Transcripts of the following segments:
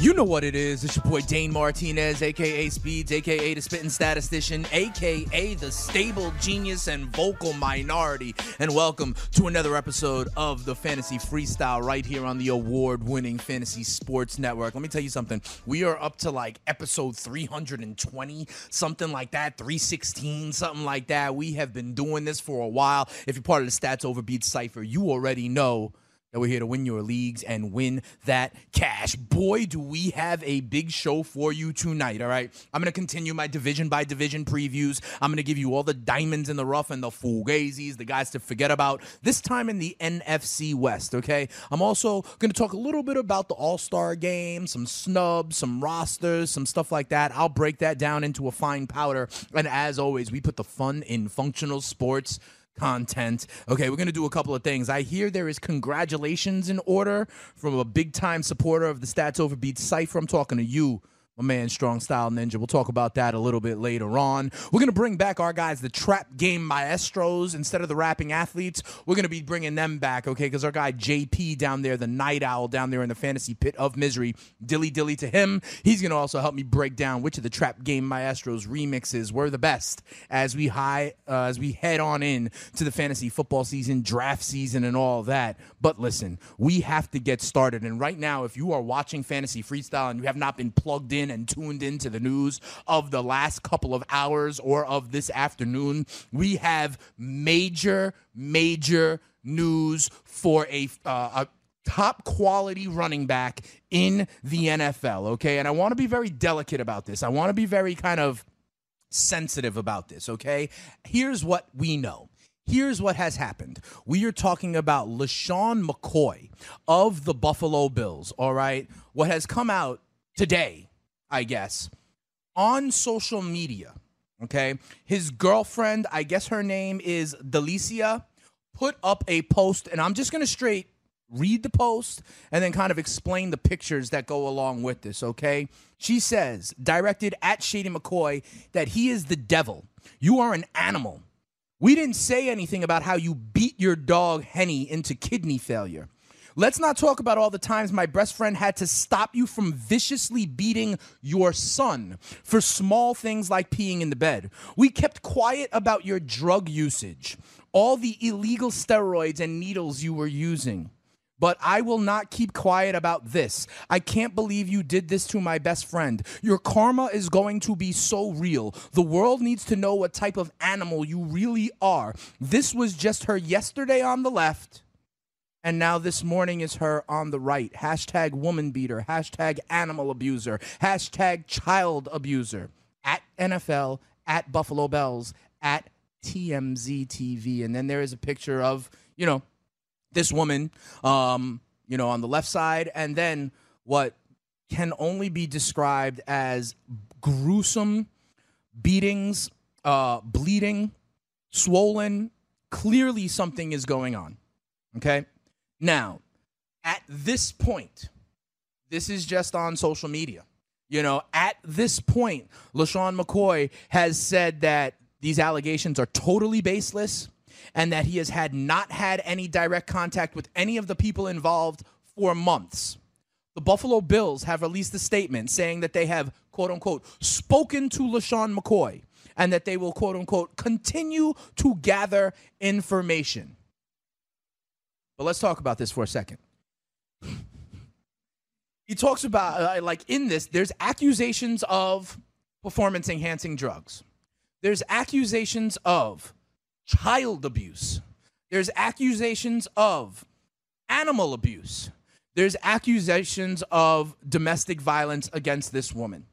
You know what it is. It's your boy Dane Martinez, aka Speeds, aka the Spitting Statistician, aka the stable genius and vocal minority. And welcome to another episode of the Fantasy Freestyle right here on the award winning Fantasy Sports Network. Let me tell you something. We are up to like episode 320, something like that, 316, something like that. We have been doing this for a while. If you're part of the Stats Overbeat Cypher, you already know that we're here to win your leagues and win that cash. Boy, do we have a big show for you tonight, all right? I'm going to continue my division by division previews. I'm going to give you all the diamonds in the rough and the fugazis, the guys to forget about, this time in the NFC West, okay? I'm also going to talk a little bit about the All Star game, some snubs, some rosters, some stuff like that. I'll break that down into a fine powder. And as always, we put the fun in functional sports content. Okay, we're going to do a couple of things. I hear there is congratulations in order from a big time supporter of the Stats Overbeat Cypher. I'm talking to you. My man, Strong Style Ninja. We'll talk about that a little bit later on. We're going to bring back our guys, the trap game maestros, instead of the rapping athletes. We're going to be bringing them back, okay? Because our guy JP down there, the night owl down there in the fantasy pit of misery, dilly dilly to him. He's going to also help me break down which of the trap game maestros remixes were the best as we high uh, as we head on in to the fantasy football season, draft season, and all that. But listen, we have to get started. And right now, if you are watching fantasy freestyle and you have not been plugged in and tuned into the news of the last couple of hours or of this afternoon, we have major, major news for a, uh, a top quality running back in the NFL. Okay. And I want to be very delicate about this. I want to be very kind of sensitive about this. Okay. Here's what we know. Here's what has happened. We are talking about LeSean McCoy of the Buffalo Bills. All right. What has come out today, I guess, on social media. Okay. His girlfriend, I guess her name is Delicia, put up a post, and I'm just going to straight read the post and then kind of explain the pictures that go along with this, okay? She says, directed at Shady McCoy, that he is the devil. You are an animal. We didn't say anything about how you beat your dog Henny into kidney failure. Let's not talk about all the times my best friend had to stop you from viciously beating your son for small things like peeing in the bed. We kept quiet about your drug usage, all the illegal steroids and needles you were using. But I will not keep quiet about this. I can't believe you did this to my best friend. Your karma is going to be so real. The world needs to know what type of animal you really are. This was just her yesterday on the left, and now this morning is her on the right. Hashtag woman beater, hashtag animal abuser, hashtag child abuser. At NFL, at Buffalo Bills, at TMZ TV. And then there is a picture of, you know, this woman, um, you know, on the left side, and then what can only be described as gruesome beatings, uh, bleeding, swollen. Clearly, something is going on. Okay. Now, at this point, this is just on social media. You know, at this point, LeSean McCoy has said that these allegations are totally baseless and that he has had not had any direct contact with any of the people involved for months. The Buffalo Bills have released a statement saying that they have, quote unquote, spoken to LeSean McCoy and that they will, quote unquote, continue to gather information. But let's talk about this for a second. He talks about, uh, like, in this, there's accusations of performance enhancing drugs, there's accusations of child abuse, there's accusations of animal abuse, there's accusations of domestic violence against this woman.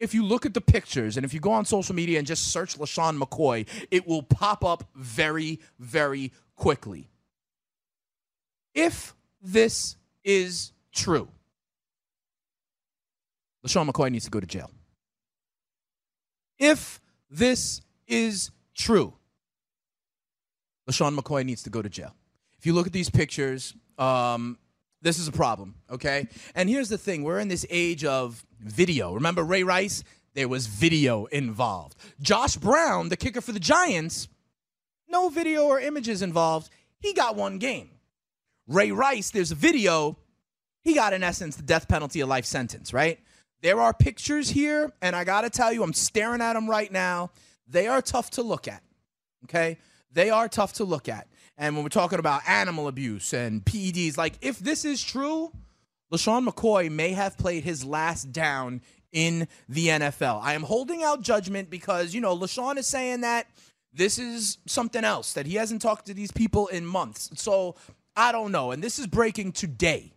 If you look at the pictures and if you go on social media and just search LeSean McCoy, it will pop up very, very quickly. If this is true, LeSean McCoy needs to go to jail. If this is true, LeSean McCoy needs to go to jail. If you look at these pictures, um, this is a problem, okay? And here's the thing we're in this age of video. Remember Ray Rice? There was video involved. Josh Brown, the kicker for the Giants, no video or images involved. He got one game. Ray Rice, there's a video. He got, in essence, the death penalty, a life sentence, right? There are pictures here, and I got to tell you, I'm staring at them right now. They are tough to look at, okay? They are tough to look at. And when we're talking about animal abuse and PEDs, like if this is true, LeSean McCoy may have played his last down in the NFL. I am holding out judgment because, you know, LeSean is saying that this is something else, that he hasn't talked to these people in months. So I don't know. And this is breaking today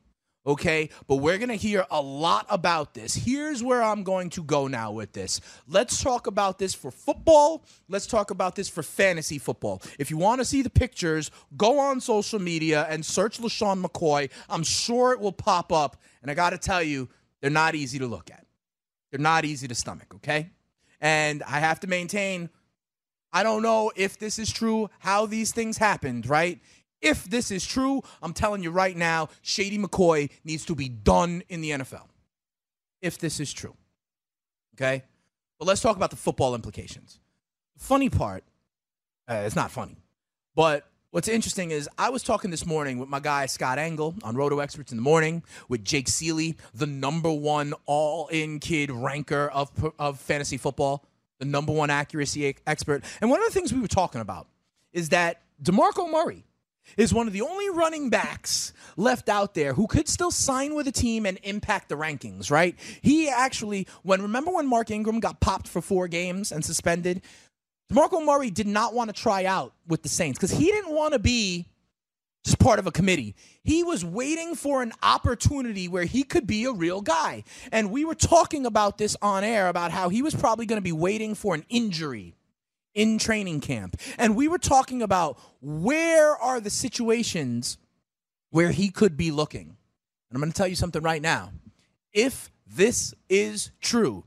okay? But we're going to hear a lot about this. Here's where I'm going to go now with this. Let's talk about this for football. Let's talk about this for fantasy football. If you want to see the pictures, go on social media and search LeSean McCoy. I'm sure it will pop up. And I got to tell you, they're not easy to look at. They're not easy to stomach, okay? And I have to maintain I don't know if this is true, how these things happened, right? If this is true, I'm telling you right now, Shady McCoy needs to be done in the NFL. If this is true. Okay? But let's talk about the football implications. The funny part, uh, it's not funny, but what's interesting is I was talking this morning with my guy Scott Engel on Roto Experts in the morning with Jake Ciely, the number one all in kid ranker of, of fantasy football, the number one accuracy expert. And one of the things we were talking about is that DeMarco Murray, is one of the only running backs left out there who could still sign with a team and impact the rankings, right? He actually, when remember when Mark Ingram got popped for four games and suspended? DeMarco Murray did not want to try out with the Saints because he didn't want to be just part of a committee. He was waiting for an opportunity where he could be a real guy. And we were talking about this on air about how he was probably going to be waiting for an injury in training camp. And we were talking about where are the situations where he could be looking. And I'm going to tell you something right now. If this is true,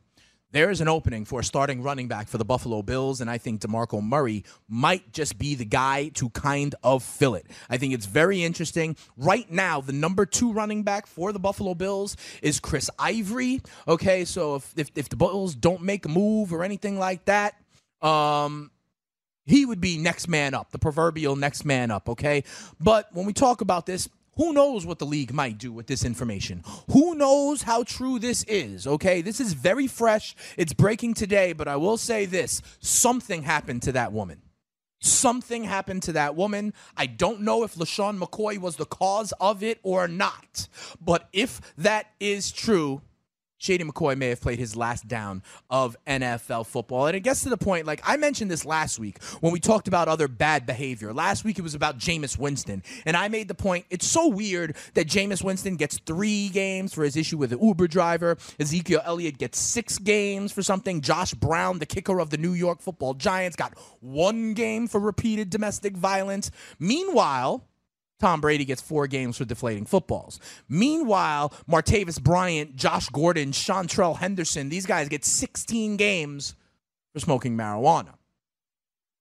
there is an opening for a starting running back for the Buffalo Bills, and I think DeMarco Murray might just be the guy to kind of fill it. I think it's very interesting. Right now, the number two running back for the Buffalo Bills is Chris Ivory. Okay, so if, if, if the Bills don't make a move or anything like that, um, he would be next man up, the proverbial next man up, okay? But when we talk about this, who knows what the league might do with this information? Who knows how true this is, okay? This is very fresh. It's breaking today, but I will say this something happened to that woman. Something happened to that woman. I don't know if LeSean McCoy was the cause of it or not. But if that is true, Shady McCoy may have played his last down of NFL football. And it gets to the point, like I mentioned this last week when we talked about other bad behavior. Last week it was about Jameis Winston. And I made the point it's so weird that Jameis Winston gets three games for his issue with the Uber driver. Ezekiel Elliott gets six games for something. Josh Brown, the kicker of the New York football Giants, got one game for repeated domestic violence. Meanwhile, Tom Brady gets four games for deflating footballs. Meanwhile, Martavis Bryant, Josh Gordon, Seantrel Henderson, these guys get 16 games for smoking marijuana.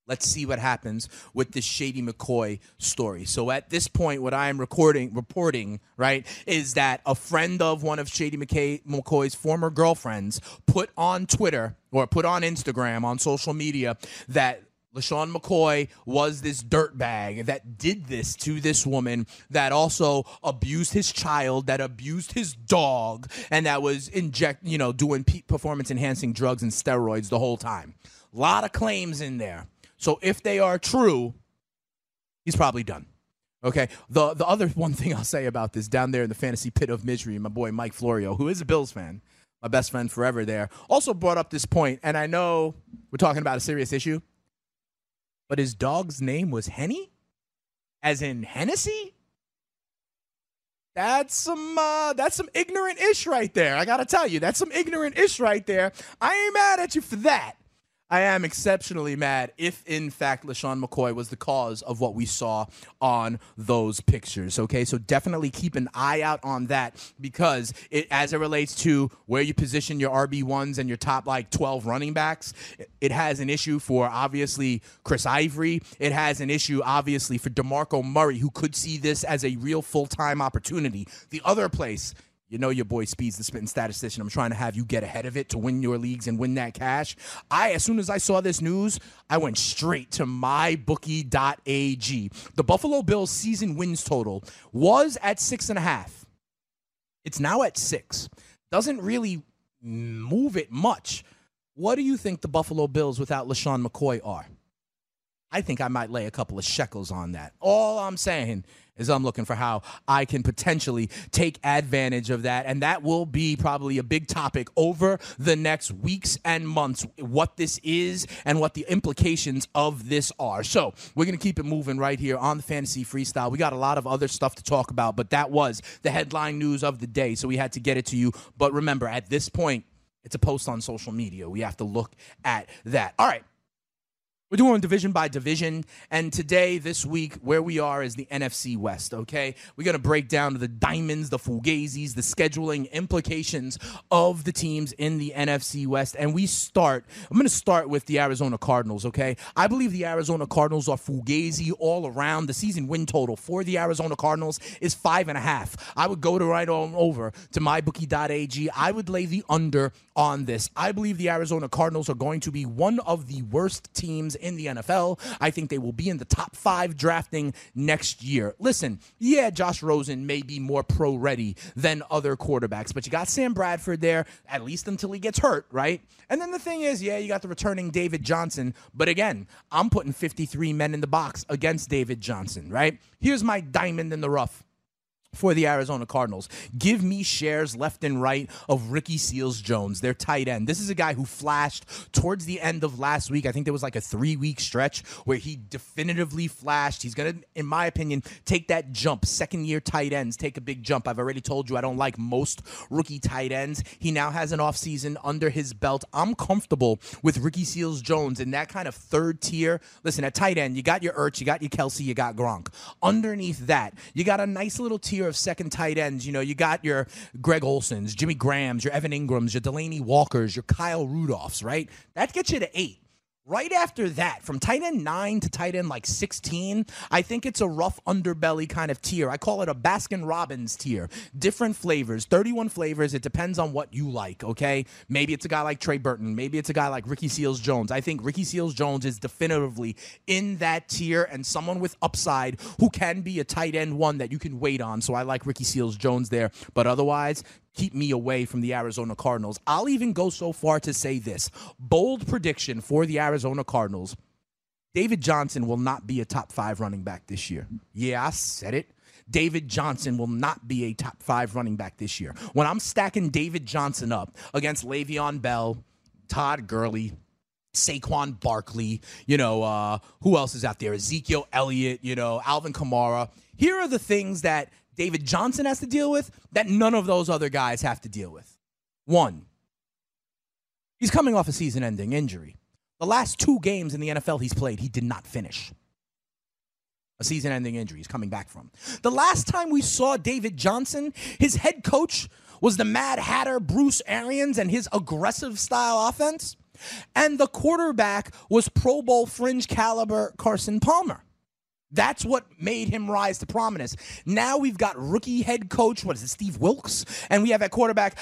Let's see what happens with this Shady McCoy story. So at this point, what I am recording, reporting, right, is that a friend of one of Shady McKay, McCoy's former girlfriends put on Twitter or put on Instagram on social media that LeSean McCoy was this dirtbag that did this to this woman, that also abused his child, that abused his dog, and that was inject, you know, doing performance enhancing drugs and steroids the whole time. A lot of claims in there. So if they are true, he's probably done. Okay. The the other one thing I'll say about this down there in the fantasy pit of misery, my boy Mike Florio, who is a Bills fan, my best friend forever there, also brought up this point, and I know we're talking about a serious issue but his dog's name was Henny, as in Hennessy. That's some uh, that's some ignorant ish right there. I gotta tell you, that's some ignorant ish right there. I ain't mad at you for that. I am exceptionally mad if, in fact, LeSean McCoy was the cause of what we saw on those pictures. Okay, so definitely keep an eye out on that because it, as it relates to where you position your RB ones and your top like 12 running backs, it has an issue for obviously Chris Ivory. It has an issue obviously for Demarco Murray, who could see this as a real full time opportunity. The other place you know your boy Speeds the spitting statistician. I'm trying to have you get ahead of it to win your leagues and win that cash. I, as soon as I saw this news, I went straight to mybookie.ag. The Buffalo Bills season wins total was at six and a half. It's now at six. Doesn't really move it much. What do you think the Buffalo Bills without LeSean McCoy are? I think I might lay a couple of shekels on that. All I'm saying is I'm looking for how I can potentially take advantage of that. And that will be probably a big topic over the next weeks and months what this is and what the implications of this are. So we're going to keep it moving right here on the Fantasy Freestyle. We got a lot of other stuff to talk about, but that was the headline news of the day. So we had to get it to you. But remember, at this point, it's a post on social media. We have to look at that. All right. We're doing division by division, and today, this week, where we are is the NFC West, okay? We're gonna break down the diamonds, the fugazis, the scheduling implications of the teams in the NFC West. And we start, I'm gonna start with the Arizona Cardinals, okay? I believe the Arizona Cardinals are fugazi all around. The season win total for the Arizona Cardinals is five and a half. I would go to right on over to mybookie.ag. I would lay the under on this. I believe the Arizona Cardinals are going to be one of the worst teams in the NFL. I think they will be in the top five drafting next year. Listen, yeah, Josh Rosen may be more pro ready than other quarterbacks, but you got Sam Bradford there, at least until he gets hurt, right? And then the thing is, yeah, you got the returning David Johnson, but again, I'm putting 53 men in the box against David Johnson, right? Here's my diamond in the rough for the Arizona Cardinals. Give me shares left and right of Ricky Seals Jones, their tight end. This is a guy who flashed towards the end of last week. I think there was like a three week stretch where he definitively flashed. He's going to, in my opinion, take that jump. Second year tight ends take a big jump. I've already told you I don't like most rookie tight ends. He now has an offseason under his belt. I'm comfortable with Ricky Seals Jones in that kind of third tier. Listen, at tight end, you got your Ertz, you got your Kelce, you got Gronk. Underneath that, you got a nice little tier of second tight ends. You know, you got your Greg Olsens, Jimmy Grahams, your Evan Engrams, your Delanie Walkers, your Kyle Rudolphs, right? That gets you to eight. Right after that, from tight end nine to tight end like 16, I think it's a rough underbelly kind of tier. I call it a Baskin Robbins tier. Different flavors, 31 flavors. It depends on what you like, okay? Maybe it's a guy like Trey Burton. Maybe it's a guy like Ricky Seals Jones. I think Ricky Seals Jones is definitively in that tier and someone with upside who can be a tight end one that you can wait on. So I like Ricky Seals Jones there. But otherwise, keep me away from the Arizona Cardinals. I'll even go so far to say this bold prediction for the Arizona Cardinals David Johnson will not be a top five running back this year. Yeah, I said it. David Johnson will not be a top five running back this year. When I'm stacking David Johnson up against Le'Veon Bell, Todd Gurley, Saquon Barkley, you know, uh, who else is out there? Ezekiel Elliott, you know, Alvin Kamara. Here are the things that David Johnson has to deal with that none of those other guys have to deal with. One, he's coming off a season ending injury. The last two games in the NFL he's played, he did not finish. A season ending injury he's coming back from. The last time we saw David Johnson, his head coach was the Mad Hatter Bruce Arians and his aggressive style offense. And the quarterback was Pro Bowl fringe caliber Carson Palmer. That's what made him rise to prominence. Now we've got rookie head coach, what is it, Steve Wilks? And we have at quarterback,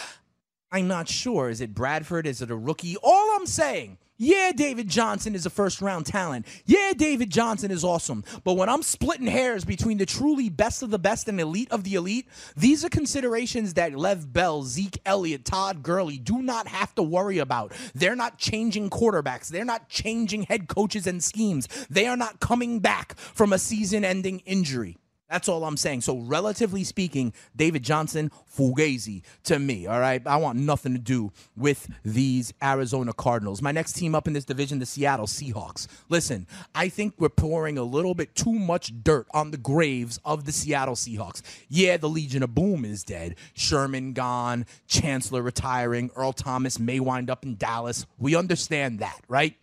I'm not sure. Is it Bradford? Is it a rookie? All I'm saying, yeah, David Johnson is a first round talent. Yeah, David Johnson is awesome. But when I'm splitting hairs between the truly best of the best and elite of the elite, these are considerations that Lev Bell, Zeke Elliott, Todd Gurley do not have to worry about. They're not changing quarterbacks, they're not changing head coaches and schemes. They are not coming back from a season ending injury. That's all I'm saying. So, relatively speaking, David Johnson, Fugazi to me. All right. I want nothing to do with these Arizona Cardinals. My next team up in this division, the Seattle Seahawks. Listen, I think we're pouring a little bit too much dirt on the graves of the Seattle Seahawks. Yeah, the Legion of Boom is dead. Sherman gone, Chancellor retiring, Earl Thomas may wind up in Dallas. We understand that, right?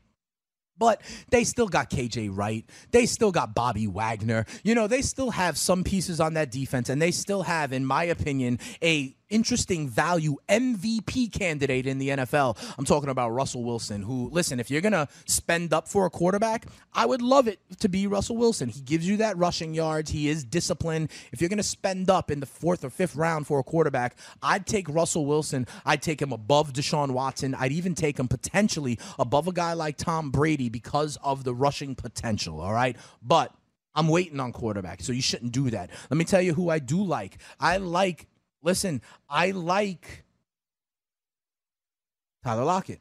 But they still got KJ Wright. They still got Bobby Wagner. You know, they still have some pieces on that defense, and they still have, in my opinion, a interesting value MVP candidate in the NFL. I'm talking about Russell Wilson, who, listen, if you're going to spend up for a quarterback, I would love it to be Russell Wilson. He gives you that rushing yards, he is disciplined. If you're going to spend up in the fourth or fifth round for a quarterback, I'd take Russell Wilson. I'd take him above Deshaun Watson. I'd even take him potentially above a guy like Tom Brady because of the rushing potential, all right? But I'm waiting on quarterback, so you shouldn't do that. Let me tell you who I do like. I like Listen, I like Tyler Lockett.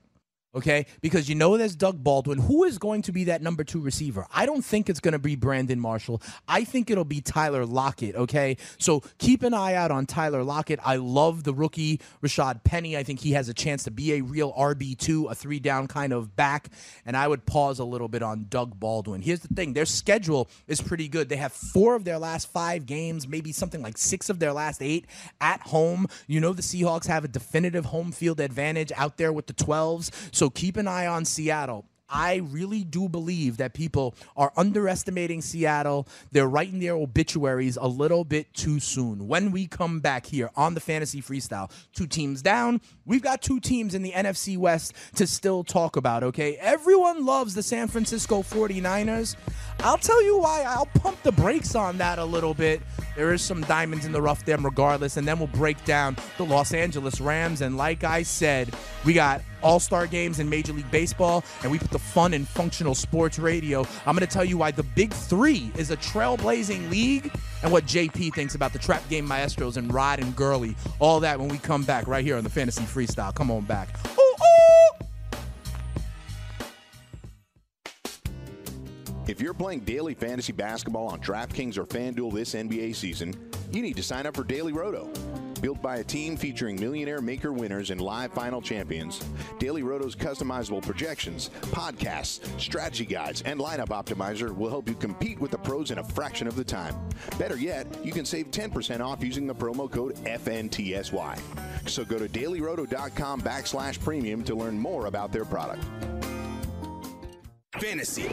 Okay, because you know there's Doug Baldwin. Who is going to be that number two receiver? I don't think it's going to be Brandon Marshall. I think it'll be Tyler Lockett. Okay, so keep an eye out on Tyler Lockett. I love the rookie Rashad Penny. I think he has a chance to be a real RB two, a three down kind of back. And I would pause a little bit on Doug Baldwin. Here's the thing: their schedule is pretty good. They have four of their last five games, maybe something like six of their last eight at home. You know the Seahawks have a definitive home field advantage out there with the 12s. So keep an eye on Seattle. I really do believe that people are underestimating Seattle. They're writing their obituaries a little bit too soon. When we come back here on the Fantasy Freestyle, two teams down, we've got two teams in the NFC West to still talk about, okay? Everyone loves the San Francisco 49ers. I'll tell you why. I'll pump the brakes on that a little bit. There is some diamonds in the rough there, regardless, and then we'll break down the Los Angeles Rams. And like I said, we got all Star games in Major League Baseball, and we put the fun and functional sports radio. I'm going to tell you why the Big Three is a trailblazing league and what JP thinks about the trap game maestros and Rod and Gurley. All that when we come back right here on the Fantasy Freestyle. Come on back. Ooh, ooh. If you're playing daily fantasy basketball on DraftKings or FanDuel this NBA season, you need to sign up for Daily Roto. Built by a team featuring millionaire maker winners and live final champions, Daily Roto's customizable projections, podcasts, strategy guides, and lineup optimizer will help you compete with the pros in a fraction of the time. Better yet, you can save 10% off using the promo code FNTSY. So go to dailyroto.com backslash premium to learn more about their product. Fantasy.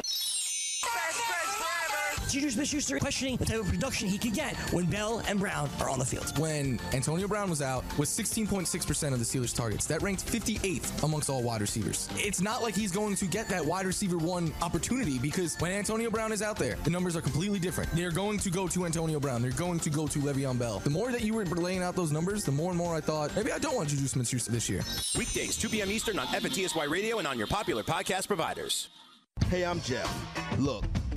Juju Smith-Schuster questioning the type of production he could get when Bell and Brown are on the field. When Antonio Brown was out, with 16.6% of the Steelers' targets, that ranked 58th amongst all wide receivers. It's not like he's going to get that wide receiver one opportunity because when Antonio Brown is out there, the numbers are completely different. They're going to go to Antonio Brown. They're going to go to Le'Veon Bell. The more that you were laying out those numbers, the more and more I thought maybe I don't want Juju Smith-Schuster this year. Weekdays, 2 p.m. Eastern on FNTSY Radio and on your popular podcast providers. Hey, I'm Jeff. Look,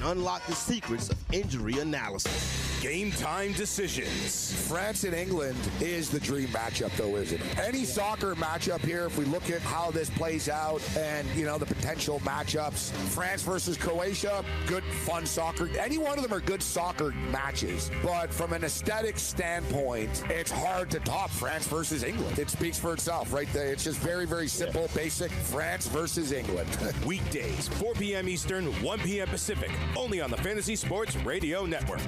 and unlock the secrets of injury analysis. Game time decisions. France and England is the dream matchup, though, isn't it? Any soccer matchup here, if we look at how this plays out and, you know, the potential matchups, France versus Croatia, good, fun soccer. Any one of them are good soccer matches. But from an aesthetic standpoint, it's hard to top France versus England. It speaks for itself, right there. It's just very, very simple, basic France versus England. Weekdays, 4 p.m. Eastern, 1 p.m. Pacific, only on the Fantasy Sports Radio Network.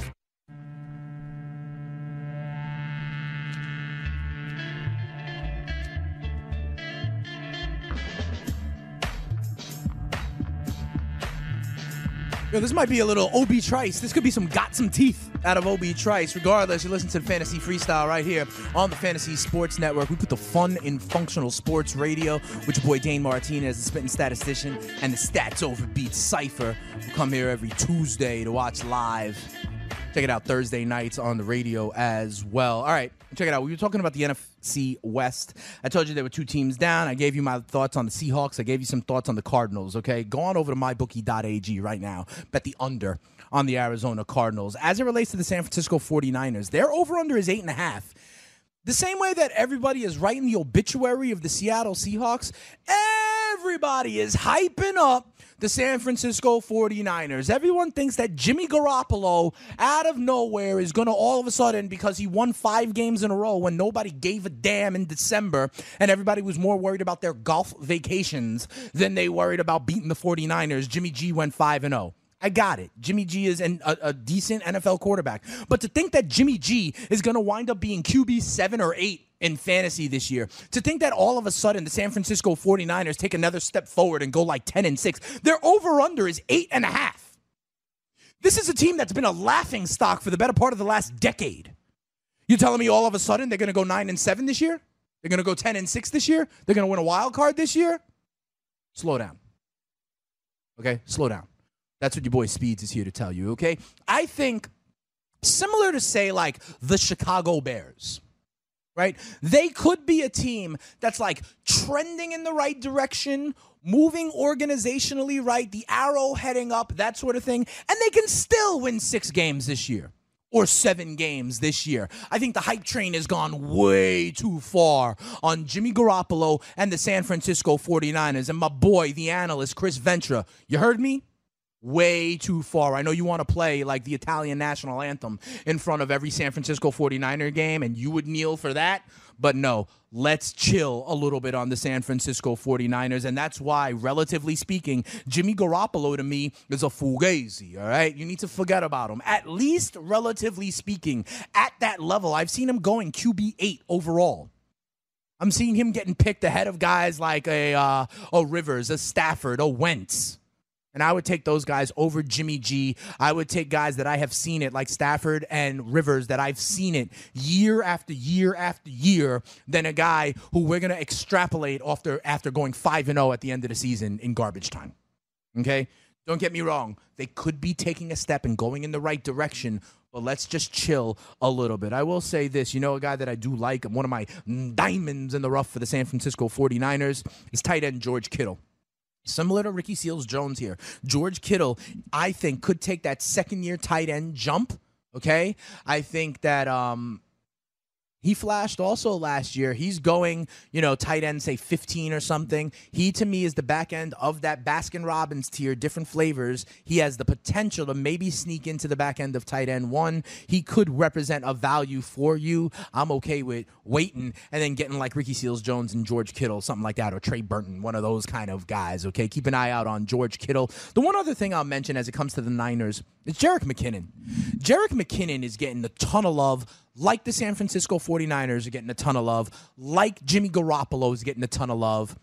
Yo, this might be a little Obie Trice. This could be some got some teeth out of Obie Trice. Regardless, you listen to Fantasy Freestyle right here on the Fantasy Sports Network. We put the fun in functional sports radio with your boy Dane Martinez, the spitting statistician, and the Stats Over Beats Cypher, who come here every Tuesday to watch live. Check it out Thursday nights on the radio as well. All right, check it out. We were talking about the NFC West. I told you there were two teams down. I gave you my thoughts on the Seahawks. I gave you some thoughts on the Cardinals. Okay, go on over to mybookie.ag right now. Bet the under on the Arizona Cardinals. As it relates to the San Francisco 49ers, their over under is eight and a half. The same way that everybody is writing the obituary of the Seattle Seahawks, Everybody is hyping up the San Francisco 49ers. Everyone thinks that Jimmy Garoppolo, out of nowhere, is going to all of a sudden, because he won five games in a row when nobody gave a damn in December and everybody was more worried about their golf vacations than they worried about beating the 49ers, Jimmy G went 5 and 0. I got it. Jimmy G is an, a, a decent NFL quarterback. But to think that Jimmy G is going to wind up being QB 7 or 8 in fantasy this year, to think that all of a sudden the San Francisco 49ers take another step forward and go like 10 and 6, their over under is 8.5. This is a team that's been a laughing stock for the better part of the last decade. You telling me all of a sudden they're going to go 9 and 7 this year? They're going to go 10 and 6 this year? They're going to win a wild card this year? Slow down. Okay? Slow down. That's what your boy Speeds is here to tell you, okay? I think similar to say like the Chicago Bears, right? They could be a team that's like trending in the right direction, moving organizationally right, the arrow heading up, that sort of thing, and they can still win 6 games this year or seven games this year. I think the hype train has gone way too far on Jimmy Garoppolo and the San Francisco 49ers and my boy, the analyst, Chris Ventura. You heard me? Way too far. I know you want to play like the Italian national anthem in front of every San Francisco 49er game and you would kneel for that, but no, let's chill a little bit on the San Francisco 49ers and that's why relatively speaking, Jimmy Garoppolo to me is a fugazi, all right? You need to forget about him. At least relatively speaking, at that level, I've seen him going QB 8 overall. I'm seeing him getting picked ahead of guys like a uh, a Rivers, a Stafford, a Wentz. And I would take those guys over Jimmy G. I would take guys that I have seen it, like Stafford and Rivers, that I've seen it year after year after year, than a guy who we're going to extrapolate after, after going 5 and 0 at the end of the season in garbage time. Okay? Don't get me wrong. They could be taking a step and going in the right direction, but let's just chill a little bit. I will say this you know, a guy that I do like, one of my diamonds in the rough for the San Francisco 49ers, is tight end George Kittle. Similar to Ricky Seals Jones here. George Kittle, I think, could take that second year tight end jump. Okay. I think that um he flashed also last year. He's going, you know, tight end, say 15 or something. He, to me, is the back end of that Baskin Robbins tier, different flavors. He has the potential to maybe sneak into the back end of tight end one. He could represent a value for you. I'm okay with waiting and then getting like Ricky Seals Jones and George Kittle, something like that, or Trey Burton, one of those kind of guys, okay? Keep an eye out on George Kittle. The one other thing I'll mention as it comes to the Niners is Jerick McKinnon. Jerick McKinnon is getting a ton of love like the San Francisco 49ers are getting a ton of love, like Jimmy Garoppolo is getting a ton of love.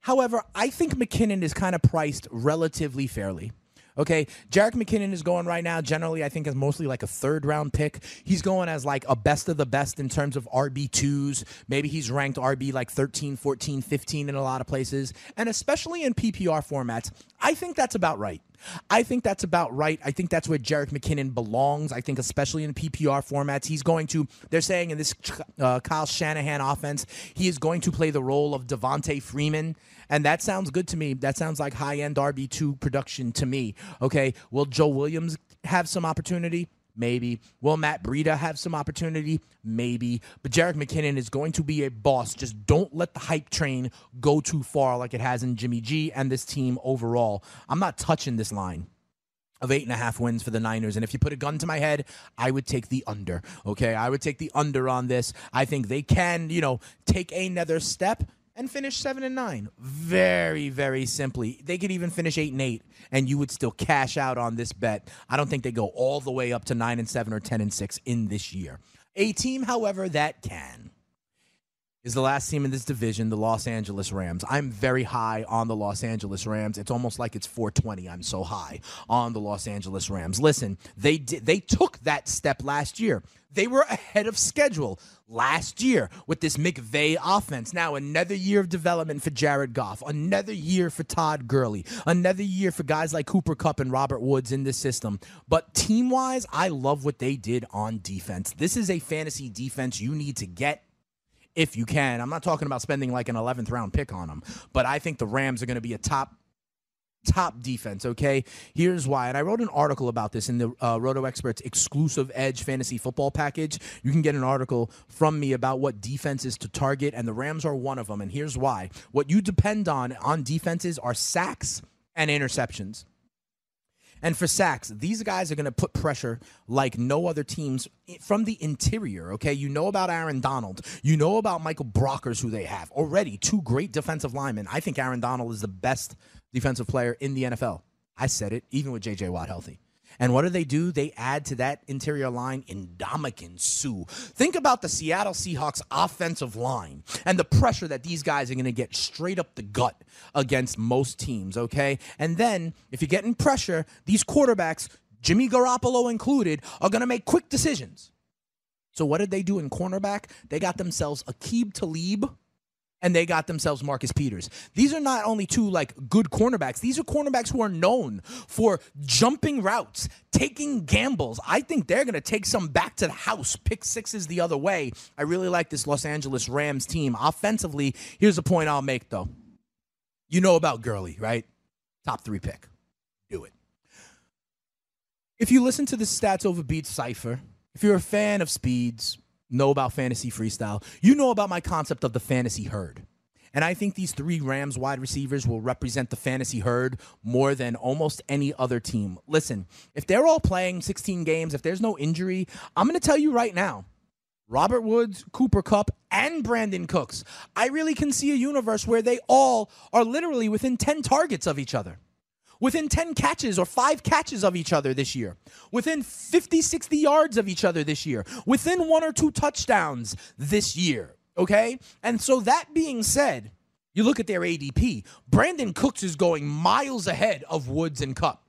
However, I think McKinnon is kind of priced relatively fairly. Okay, Jerick McKinnon is going right now. Generally, I think is mostly like a third round pick. He's going as like a best of the best in terms of RB2s. Maybe he's ranked RB like 13, 14, 15 in a lot of places. And especially in PPR formats, I think that's about right. I think that's about right. I think that's where Jerick McKinnon belongs. I think, especially in PPR formats, he's going to, they're saying in this uh, Kyle Shanahan offense, he is going to play the role of Devonta Freeman. And that sounds good to me. That sounds like high end RB2 production to me. Okay. Will Joe Williams have some opportunity? Maybe. Will Matt Breida have some opportunity? Maybe. But Jerick McKinnon is going to be a boss. Just don't let the hype train go too far like it has in Jimmy G and this team overall. I'm not touching this line of eight and a half wins for the Niners. And if you put a gun to my head, I would take the under. Okay. I would take the under on this. I think they can, you know, take another step and finish seven and nine. Very, very simply. They could even finish eight and eight, and you would still cash out on this bet. I don't think they go all the way up to nine and seven or ten and six in this year. A team, however, that can is the last team in this division, the Los Angeles Rams. I'm very high on the Los Angeles Rams. It's almost like it's 420. I'm so high on the Los Angeles Rams. Listen, they did, they took that step last year. They were ahead of schedule last year with this McVay offense. Now, another year of development for Jared Goff, another year for Todd Gurley, another year for guys like Cooper Kupp and Robert Woods in this system. But team wise, I love what they did on defense. This is a fantasy defense you need to get if you can. I'm not talking about spending like an 11th round pick on them, but I think the Rams are going to be a top top defense, okay? Here's why. And I wrote an article about this in the uh, Roto Experts exclusive Edge fantasy football package. You can get an article from me about what defenses to target, and the Rams are one of them. And here's why. What you depend on on defenses are sacks and interceptions. And for sacks, these guys are going to put pressure like no other teams from the interior, okay? You know about Aaron Donald. You know about Michael Brockers, who they have. Already, two great defensive linemen. I think Aaron Donald is the best defensive player in the NFL. I said it, even with J.J. Watt healthy. And what do they do? They add to that interior line Ndamukong Suh. Think about the Seattle Seahawks offensive line and the pressure that these guys are going to get straight up the gut against most teams, okay? And then if you're getting pressure, these quarterbacks, Jimmy Garoppolo included, are going to make quick decisions. So what did they do in cornerback? They got themselves Aqib Talib and they got themselves Marcus Peters. These are not only two like good cornerbacks, these are cornerbacks who are known for jumping routes, taking gambles. I think they're going to take some back to the house, pick sixes the other way. I really like this Los Angeles Rams team. Offensively, here's a point I'll make though. You know about Gurley, right? Top three pick. Do it. If you listen to the Stats Over Beats cipher, if you're a fan of speeds, know about fantasy freestyle, you know about my concept of the fantasy herd. And I think these three Rams wide receivers will represent the fantasy herd more than almost any other team. Listen, if they're all playing 16 games, if there's no injury, I'm going to tell you right now Robert Woods, Cooper Kupp, and Brandin Cooks. I really can see a universe where they all are literally within 10 targets of each other within 10 catches or five catches of each other this year, within 50, 60 yards of each other this year, within one or two touchdowns this year. Okay? And so, that being said, you look at their ADP, Brandin Cooks is going miles ahead of Woods and Kupp.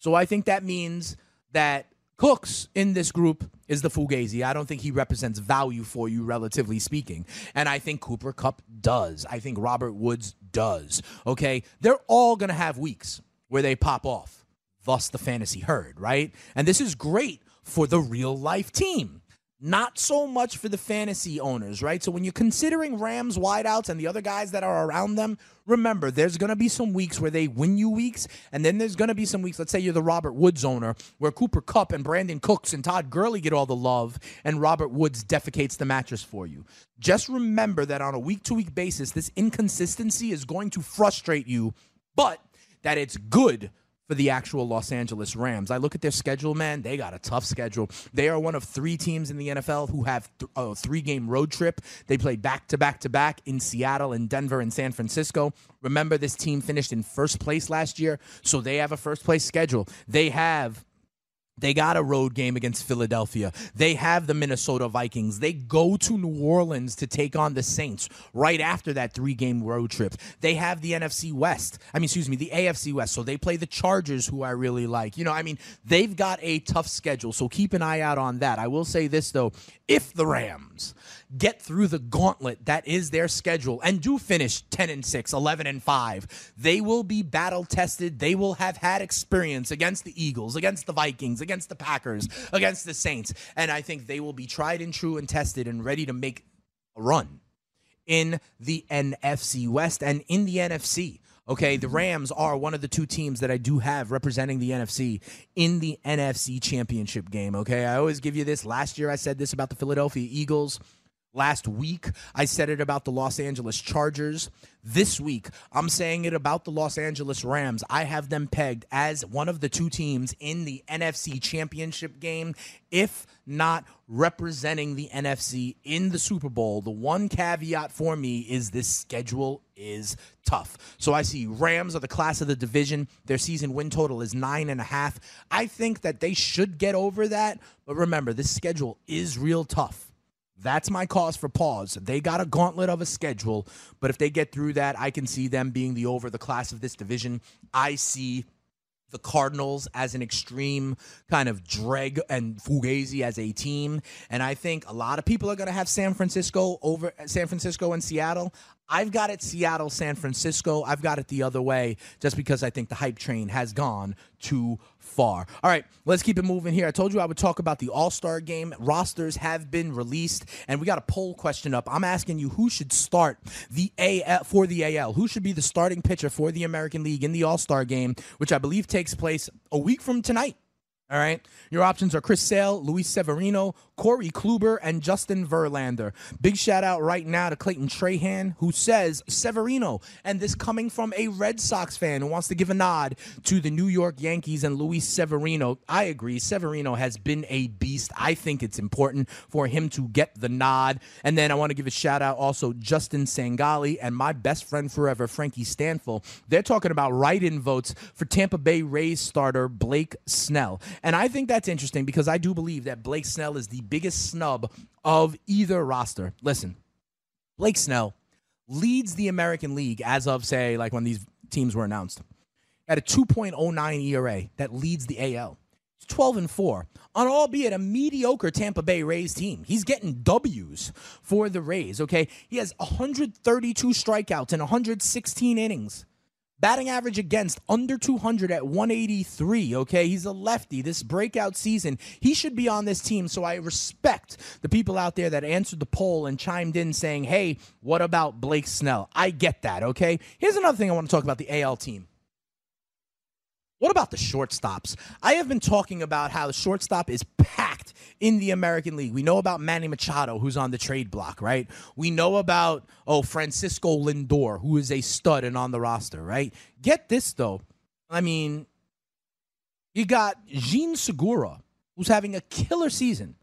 So, I think that means that Cooks in this group is the Fugazi. I don't think he represents value for you, relatively speaking. And I think Cooper Kupp does. I think Robert Woods does. Okay. They're all going to have weeks where they pop off, thus the fantasy herd, right? And this is great for the real life team. Not so much for the fantasy owners, right? So when you're considering Rams wideouts and the other guys that are around them, remember there's going to be some weeks where they win you weeks, and then there's going to be some weeks. Let's say you're the Robert Woods owner, where Cooper Kupp and Brandin Cooks and Todd Gurley get all the love, and Robert Woods defecates the mattress for you. Just remember that on a week to week basis, this inconsistency is going to frustrate you, but that it's good for the actual Los Angeles Rams. I look at their schedule, man. They got a tough schedule. They are one of three teams in the NFL who have th- a three game road trip. They play back to back to back in Seattle and Denver and San Francisco. Remember, this team finished in first place last year, so they have a first place schedule. They have they got a road game against Philadelphia. They have the Minnesota Vikings. They go to New Orleans to take on the Saints right after that three game road trip. They have the NFC West. I mean, excuse me, the AFC West. So they play the Chargers, who I really like. You know, I mean, they've got a tough schedule. So keep an eye out on that. I will say this, though if the Rams get through the gauntlet that is their schedule and do finish 10 and 6, 11 and 5, they will be battle tested. They will have had experience against the Eagles, against the Vikings, against the Packers, against the Saints. And I think they will be tried and true and tested and ready to make a run in the NFC West and in the NFC. Okay, the Rams are one of the two teams that I do have representing the NFC in the NFC championship game. Okay, I always give you this. Last year I said this about the Philadelphia Eagles. Last week, I said it about the Los Angeles Chargers. This week, I'm saying it about the Los Angeles Rams. I have them pegged as one of the two teams in the NFC Championship game, if not representing the NFC in the Super Bowl. The one caveat for me is this schedule is tough. So I see Rams are the class of the division. Their season win total is nine and a half. I think that they should get over that. But remember, this schedule is real tough. That's my cause for pause. They got a gauntlet of a schedule, but if they get through that, I can see them being the over the class of this division. I see the Cardinals as an extreme kind of dreg and Fugazi as a team. And I think a lot of people are going to have San Francisco over San Francisco and Seattle. I've got it Seattle, San Francisco. I've got it the other way just because I think the hype train has gone too far. All right, let's keep it moving here. I told you I would talk about the All Star game. Rosters have been released, and we got a poll question up. I'm asking you who should start the AL for the AL. Who should be the starting pitcher for the American League in the All Star game, which I believe takes place a week from tonight. All right. Your options are Chris Sale, Luis Severino, Corey Kluber, and Justin Verlander. Big shout out right now to Clayton Trahan, who says Severino. And this coming from a Red Sox fan who wants to give a nod to the New York Yankees and Luis Severino. I agree. Severino has been a beast. I think it's important for him to get the nod. And then I want to give a shout out also Justin Sangali and my best friend forever, Frankie Stanfill. They're talking about write in votes for Tampa Bay Rays starter Blake Snell. And I think that's interesting because I do believe that Blake Snell is the biggest snub of either roster. Listen, Blake Snell leads the American League as of, say, like when these teams were announced, at a 2.09 ERA that leads the AL. It's 12 and 4 on albeit a mediocre Tampa Bay Rays team. He's getting W's for the Rays, okay? He has 132 strikeouts in 116 innings. Batting average against under 200 at 183. Okay, he's a lefty. This breakout season, he should be on this team. So I respect the people out there that answered the poll and chimed in saying, hey, what about Blake Snell? I get that. Okay, here's another thing I want to talk about the AL team. What about the shortstops? I have been talking about how the shortstop is packed in the American League. We know about Manny Machado, who's on the trade block, right? We know about, oh, Francisco Lindor, who is a stud and on the roster, right? Get this, though. I mean, you got Jean Segura, who's having a killer season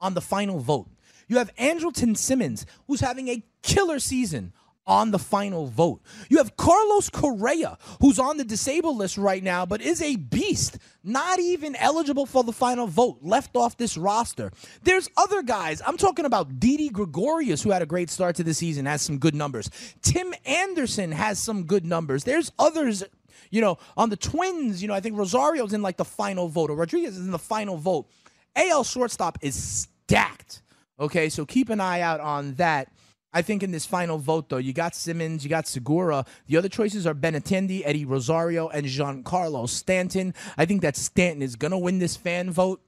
on the final vote. You have Andrelton Simmons, who's having a killer season on the final vote. You have Carlos Correa, who's on the disabled list right now, but is a beast, not even eligible for the final vote, left off this roster. There's other guys. I'm talking about Didi Gregorius, who had a great start to the season, has some good numbers. Tim Anderson has some good numbers. There's others. You know, on the Twins, you know, I think Rosario's in like the final vote, or Rodriguez is in the final vote. AL shortstop is stacked. Okay, so keep an eye out on that. I think in this final vote, though, you got Simmons, you got Segura. The other choices are Benintendi, Eddie Rosario, and Giancarlo Stanton. I think that Stanton is going to win this fan vote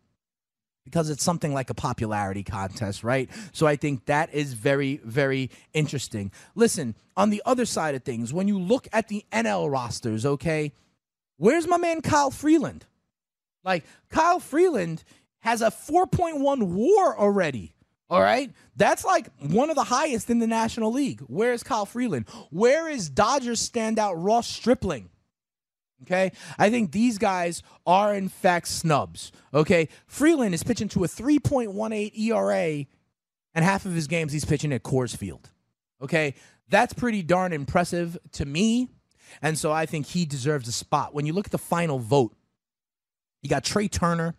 because it's something like a popularity contest, right? So I think that is very, very interesting. Listen, on the other side of things, when you look at the NL rosters, okay, where's my man Kyle Freeland? Like, Kyle Freeland has a 4.1 war already. All right. That's like one of the highest in the National League. Where is Kyle Freeland? Where is Dodgers standout Ross Stripling? Okay. I think these guys are, in fact, snubs. Okay. Freeland is pitching to a 3.18 ERA, and half of his games he's pitching at Coors Field. Okay. That's pretty darn impressive to me. And so I think he deserves a spot. When you look at the final vote, you got Trea Turner,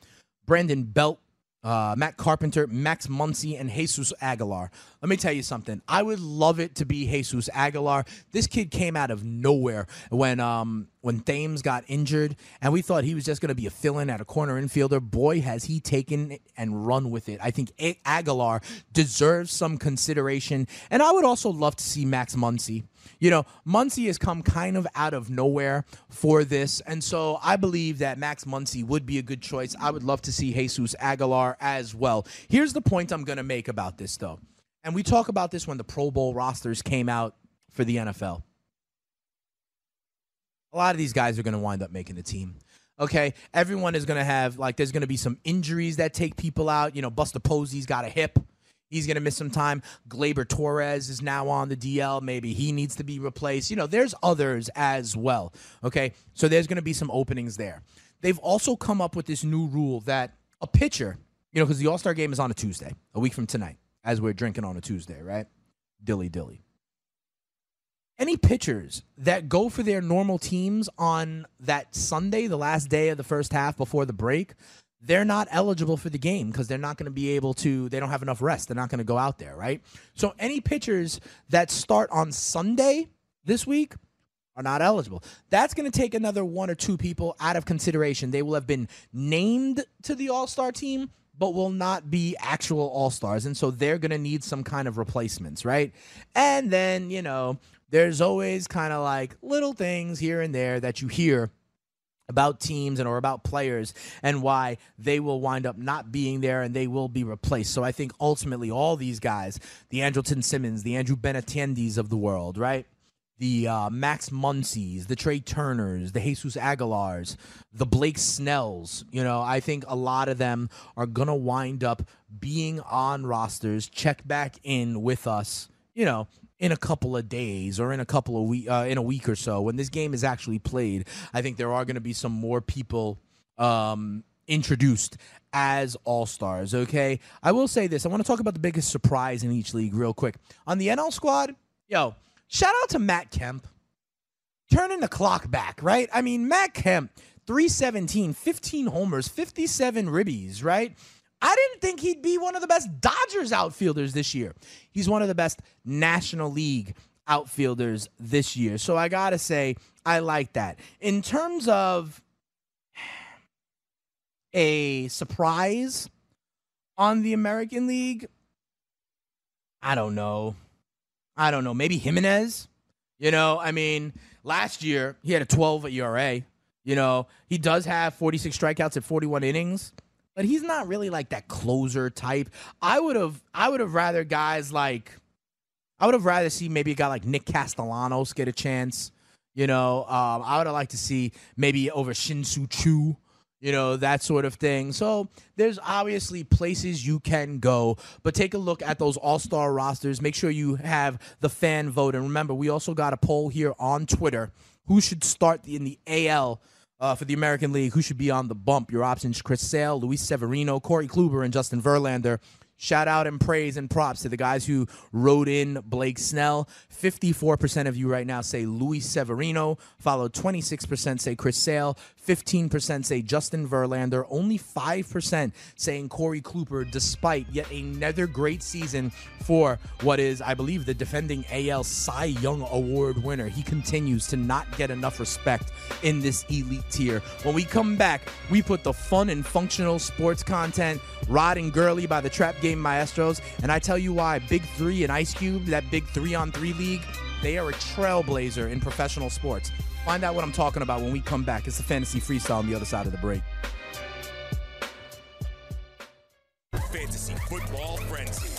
Brandon Belt, uh, Matt Carpenter, Max Muncy, and Jesus Aguilar. Let me tell you something. I would love it to be Jesus Aguilar. This kid came out of nowhere when um, when Thames got injured, and we thought he was just going to be a fill-in at a corner infielder. Boy, has he taken and run with it. I think Aguilar deserves some consideration, and I would also love to see Max Muncy. You know, Muncy has come kind of out of nowhere for this, and so I believe that Max Muncy would be a good choice. I would love to see Jesus Aguilar as well. Here's the point I'm going to make about this, though, and we talk about this when the Pro Bowl rosters came out for the NFL a lot of these guys are going to wind up making the team. Okay, everyone is going to have like there's going to be some injuries that take people out. You know, Buster Posey's got a hip. He's going to miss some time. Gleyber Torres is now on the DL. Maybe he needs to be replaced. You know, there's others as well. Okay, so there's going to be some openings there. They've also come up with this new rule that a pitcher, you know, because the All Star game is on a Tuesday, a week from tonight, as we're drinking on a Tuesday, right? Dilly dilly any pitchers that go for their normal teams on that Sunday, the last day of the first half before the break, they're not eligible for the game because they're not going to be able to, they don't have enough rest. They're not going to go out there, right? So any pitchers that start on Sunday this week are not eligible. That's going to take another one or two people out of consideration. They will have been named to the All Star team, but will not be actual all stars. And so they're going to need some kind of replacements, right? And then, you know, there's always kind of like little things here and there that you hear about teams and or about players and why they will wind up not being there and they will be replaced. So I think ultimately all these guys, the Andrelton Simmons, the Andrew Benintendis of the world, right? The uh, Max Muncies, the Trea Turners, the Jesus Aguilars, the Blake Snells. You know, I think a lot of them are going to wind up being on rosters, check back in with us, you know, in a couple of days or in a couple of week uh, in a week or so when this game is actually played i think there are going to be some more people um, introduced as all stars okay? I will say this i want to talk about the biggest surprise in each league real quick. On the nl squad yo shout out to matt kemp. Turning the clock back right? I mean matt kemp 317 15 homers 57 ribbies right I didn't think he'd be one of the best Dodgers outfielders this year. He's one of the best National League outfielders this year. So I got to say, I like that. In terms of a surprise on the American League, I don't know. I don't know. Maybe Jimenez. You know, I mean, last year he had a 12 ERA. You know, he does have 46 strikeouts at 41 innings but he's not really like that closer type. I would have I would have rather guys like I would have rather see maybe a guy like Nick Castellanos get a chance. You know, um, I would have liked to see maybe over Shin-Soo Choo, you know, that sort of thing. So there's obviously places you can go, but take a look at those all star rosters. Make sure you have the fan vote. And remember, we also got a poll here on Twitter who should start in the AL uh, for the American League, who should be on the bump? Your options: Chris Sale, Luis Severino, Corey Kluber, and Justin Verlander. Shout out and praise and props to the guys who wrote in Blake Snell. 54% of you right now say Luis Severino, followed 26% say Chris Sale, 15% say Justin Verlander, only 5% saying Corey Kluber, despite yet another great season for what is, I believe, the defending AL Cy Young Award winner. He continues to not get enough respect in this elite tier. When we come back, we put the fun and functional sports content, Rod and Gurley by the Trap Game Maestros, and I tell you why, Big Three and Ice Cube, that big three on three league, they are a trailblazer in professional sports. Find out what I'm talking about when we come back. It's the fantasy freestyle on the other side of the break. Fantasy football frenzy.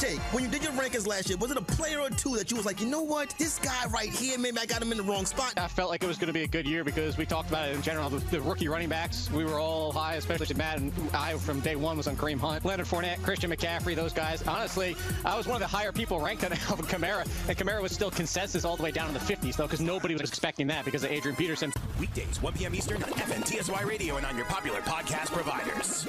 Jake, when you did your rankings last year, was it a player or two that you was like, you know what, this guy right here, maybe I got him in the wrong spot? I felt like it was going to be a good year because we talked about it in general. The, the rookie running backs, we were all high, especially Matt and I from day one was on Kareem Hunt, Leonard Fournette, Christian McCaffrey, those guys. Honestly, I was one of the higher people ranked on Alvin Kamara, and Kamara was still consensus all the way down in the 50s though, because nobody was expecting that because of Adrian Peterson. Weekdays, 1 p.m. Eastern on FNTSY Radio and on your popular podcast providers.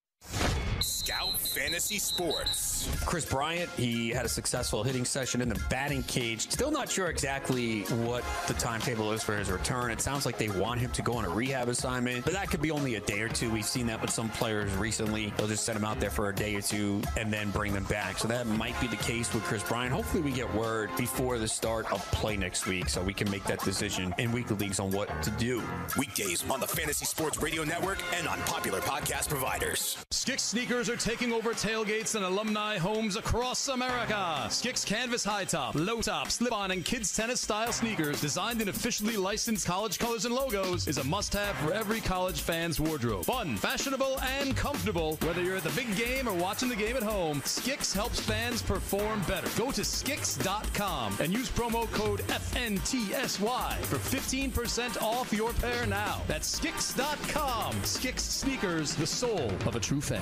Scout Fantasy Sports. Kris Bryant, he had a successful hitting session in the batting cage. Still not sure exactly what the timetable is for his return. It sounds like they want him to go on a rehab assignment, but that could be only a day or two. We've seen that with some players recently. They'll just send him out there for a day or two and then bring them back. So that might be the case with Kris Bryant. Hopefully, we get word before the start of play next week so we can make that decision in weekly leagues on what to do. Weekdays on the Fantasy Sports Radio Network and on popular podcast providers. Stick sneakers are taking over over tailgates and alumni homes across America. Skicks Canvas High Top, Low Top, Slip On, and Kids Tennis Style sneakers designed in officially licensed college colors and logos is a must have for every college fan's wardrobe. Fun, fashionable, and comfortable. Whether you're at the big game or watching the game at home, Skicks helps fans perform better. Go to Skicks.com and use promo code FNTSY for 15% off your pair now. That's Skicks.com. Skicks Sneakers, the soul of a true fan.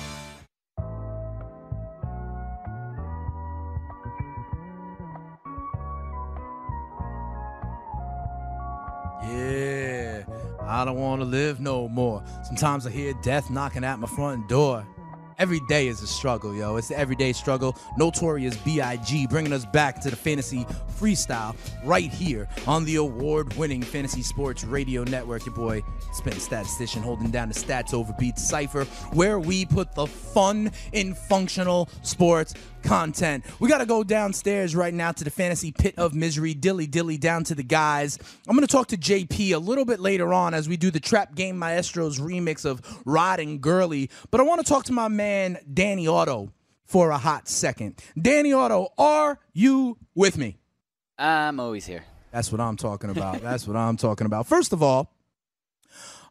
I don't want to live no more. Sometimes I hear death knocking at my front door. Every day is a struggle, yo. It's the everyday struggle. Notorious B.I.G. bringing us back to the fantasy freestyle right here on the award winning Fantasy Sports Radio Network. Your boy, Spin Statistician, holding down the stats over Beats Cypher, where we put the fun in functional sports content. We got to go downstairs right now to the fantasy pit of misery, dilly dilly down to the guys. I'm going to talk to JP a little bit later on as we do the Trap Game Maestros remix of Rod and Gurley. But I want to talk to my man, Danny Otto, for a hot second. Danny Otto, are you with me? I'm always here. That's what I'm talking about. That's what I'm talking about. First of all,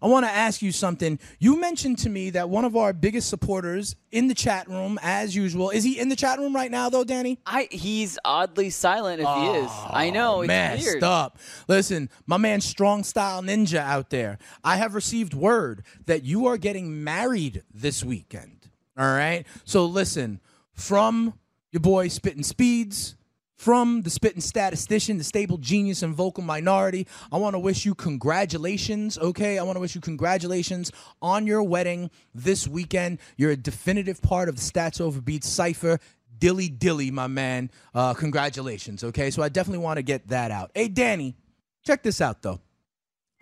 I want to ask you something. You mentioned to me that one of our biggest supporters in the chat room, as usual, is he in the chat room right now, though, Danny? I he's oddly silent if he is. I know it's messed weird. up. Listen, my man, Strong Style Ninja out there. I have received word that you are getting married this weekend. All right. So listen, from your boy Spitting Speeds from the spitting statistician, the stable genius and vocal minority. I want to wish you congratulations, okay? I want to wish you congratulations on your wedding this weekend. You're a definitive part of the Stats Over Beats cipher. Dilly dilly, my man. Uh, congratulations, okay? So I definitely want to get that out. Hey, Danny, check this out, though.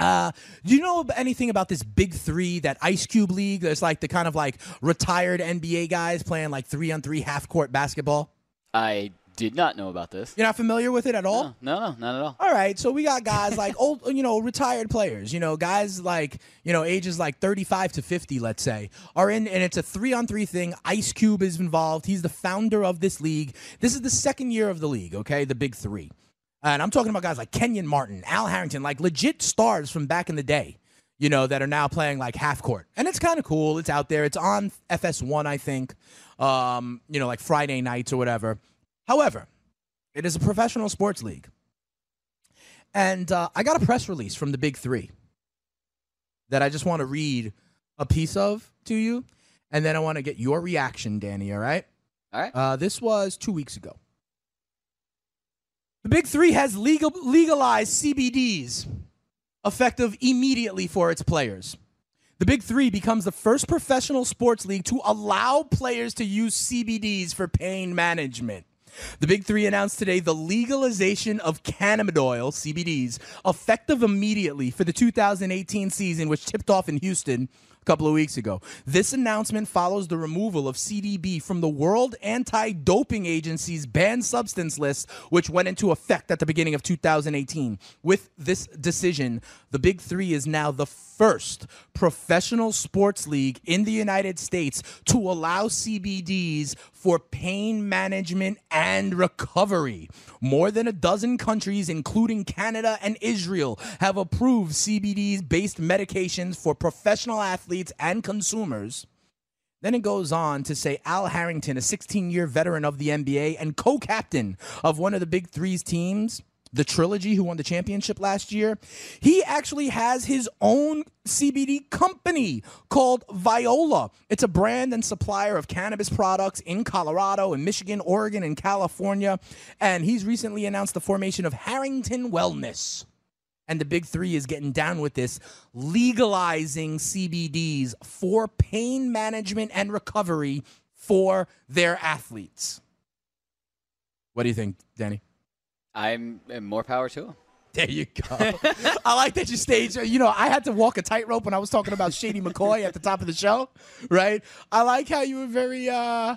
Uh, do you know anything about this Big Three, that Ice Cube League? There's like the kind of like retired NBA guys playing like three on three half court basketball. I did not know about this. You're not familiar with it at all? No, no, not at all. All right, so we got guys like old, you know, retired players. You know, guys like you know ages like 35 to 50, let's say, are in, and it's a three on three thing. Ice Cube is involved. He's the founder of this league. This is the second year of the league. Okay, the Big Three, and I'm talking about guys like Kenyon Martin, Al Harrington, like legit stars from back in the day. You know that are now playing like half court, and it's kind of cool. It's out there. It's on FS1, I think. Um, you know, like Friday nights or whatever. However, it is a professional sports league. And uh, I got a press release from the Big Three that I just want to read a piece of to you. And then I want to get your reaction, Danny, all right? All right. Uh, this was two weeks ago. The Big Three has legal, legalized CBDs effective immediately for its players. The Big Three becomes the first professional sports league to allow players to use CBDs for pain management. The Big Three announced today the legalization of cannabidiol, CBDs, effective immediately for the 2018 season, which tipped off in Houston couple of weeks ago. This announcement follows the removal of CDB from the World Anti Doping Agency's banned substance list, which went into effect at the beginning of 2018. With this decision, the Big Three is now the first professional sports league in the United States to allow CBDs for pain management and recovery. More than a dozen countries, including Canada and Israel, have approved CBDs based medications for professional athletes and consumers. Then it goes on to say Al Harrington, a 16 year veteran of the NBA and co captain of one of the Big Three's teams, the trilogy who won the championship last year, he actually has his own CBD company called Viola. It's a brand and supplier of cannabis products in Colorado and Michigan, Oregon, and California. And he's recently announced the formation of Harrington Wellness. And the big three is getting down with this, legalizing CBDs for pain management and recovery for their athletes. What do you think, Danny? I'm more power to him. There you go. I like that you staged. You know, I had to walk a tightrope when I was talking about Shady McCoy at the top of the show, right? I like how you were very uh,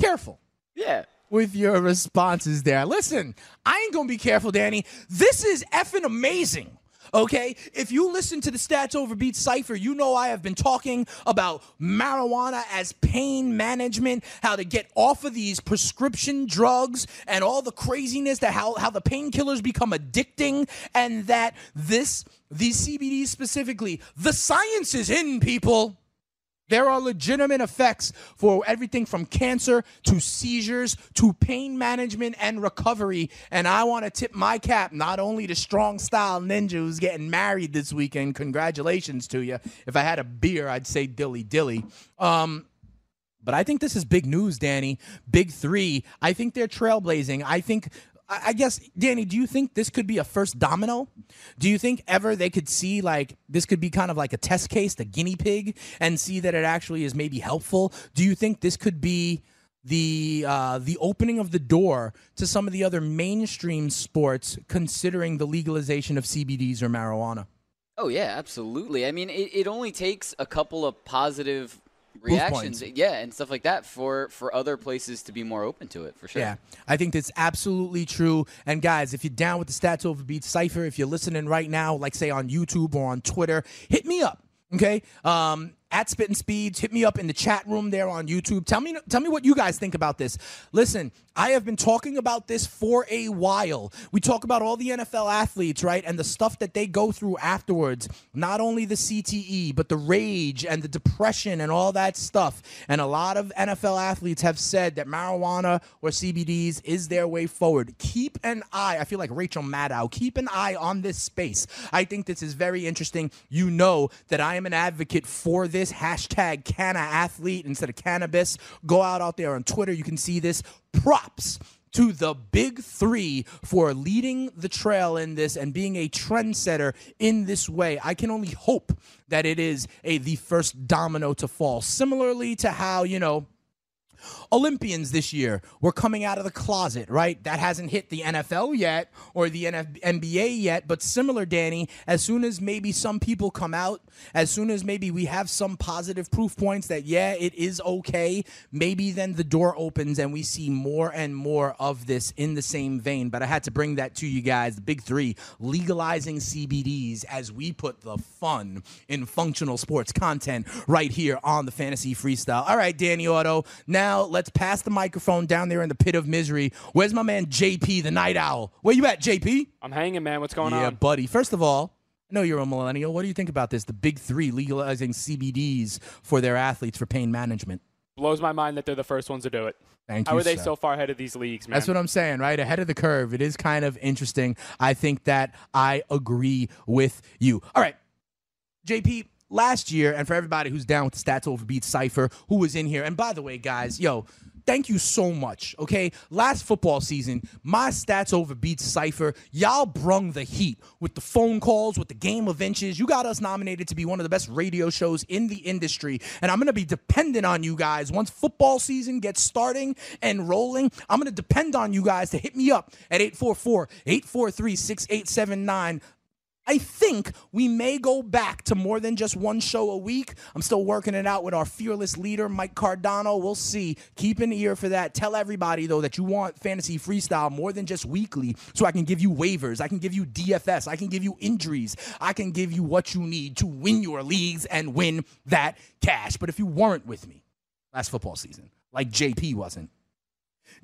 careful. Yeah. With your responses there. Listen, I ain't gonna be careful, Danny. This is effing amazing. Okay, if you listen to the Stats Over Beats cipher, you know I have been talking about marijuana as pain management, how to get off of these prescription drugs, and all the craziness that how how the painkillers become addicting, and that this these CBDs specifically, the science is in people. There are legitimate effects for everything from cancer to seizures to pain management and recovery. And I want to tip my cap not only to Strong Style Ninja, who's getting married this weekend. Congratulations to you. If I had a beer, I'd say dilly dilly. Um, but I think this is big news, Danny. Big three. I think they're trailblazing. I think I guess, Danny, do you think this could be a first domino? Do you think ever they could see like this could be kind of like a test case, the guinea pig, and see that it actually is maybe helpful? Do you think this could be the uh, the opening of the door to some of the other mainstream sports, considering the legalization of CBDs or marijuana? Oh yeah, absolutely. I mean, it, it only takes a couple of positive reactions, yeah, and stuff like that for for other places to be more open to it for sure. Yeah, I think that's absolutely true. And guys, if you're down with the Stats Over Beats cipher, if you're listening right now, like say on YouTube or on Twitter, hit me up. Okay, um, at Spitting Speeds, hit me up in the chat room there on YouTube. Tell me, tell me what you guys think about this. Listen, I have been talking about this for a while. We talk about all the NFL athletes, right, and the stuff that they go through afterwards. Not only the CTE, but the rage and the depression and all that stuff. And a lot of NFL athletes have said that marijuana or CBDs is their way forward. Keep an eye. I feel like Rachel Maddow. Keep an eye on this space. I think this is very interesting. You know that I am an advocate for this hashtag canna athlete instead of cannabis. Go out out there on Twitter. You can see this. Props to the big three for leading the trail in this and being a trendsetter in this way. I can only hope that it is a the first domino to fall. Similarly to how, you know, Olympians this year were coming out of the closet, right? That hasn't hit the NFL yet or the NF- NBA yet, but similar, Danny, as soon as maybe some people come out, as soon as maybe we have some positive proof points that, yeah, it is okay, maybe then the door opens and we see more and more of this in the same vein. But I had to bring that to you guys the big three legalizing CBDs as we put the fun in functional sports content right here on the Fantasy Freestyle. All right, Danny Otto. Now let's pass the microphone down there in the pit of misery. Where's my man JP, the night owl? Where you at, JP? I'm hanging, man. What's going yeah, on? Yeah, buddy. First of all, I know you're a millennial. What do you think about this? The big three legalizing CBDs for their athletes for pain management. Blows my mind that they're the first ones to do it. Thank you. How you, are they sir. so far ahead of these leagues, man? That's what I'm saying, right? Ahead of the curve. It is kind of interesting. I think that I agree with you. All right. JP, last year, and for everybody who's down with the Stats Over Beats Cypher, who was in here, and by the way, guys, yo, thank you so much, okay? Last football season, my Stats Over Beats Cypher, y'all brung the heat with the phone calls, with the game of inches. You got us nominated to be one of the best radio shows in the industry, and I'm gonna be dependent on you guys. Once football season gets starting and rolling, I'm gonna depend on you guys to hit me up at 844 843 6879. I think we may go back to more than just one show a week. I'm still working it out with our fearless leader, Mike Cardano. We'll see. Keep an ear for that. Tell everybody, though, that you want fantasy freestyle more than just weekly so I can give you waivers. I can give you DFS. I can give you injuries. I can give you what you need to win your leagues and win that cash. But if you weren't with me last football season, like JP wasn't,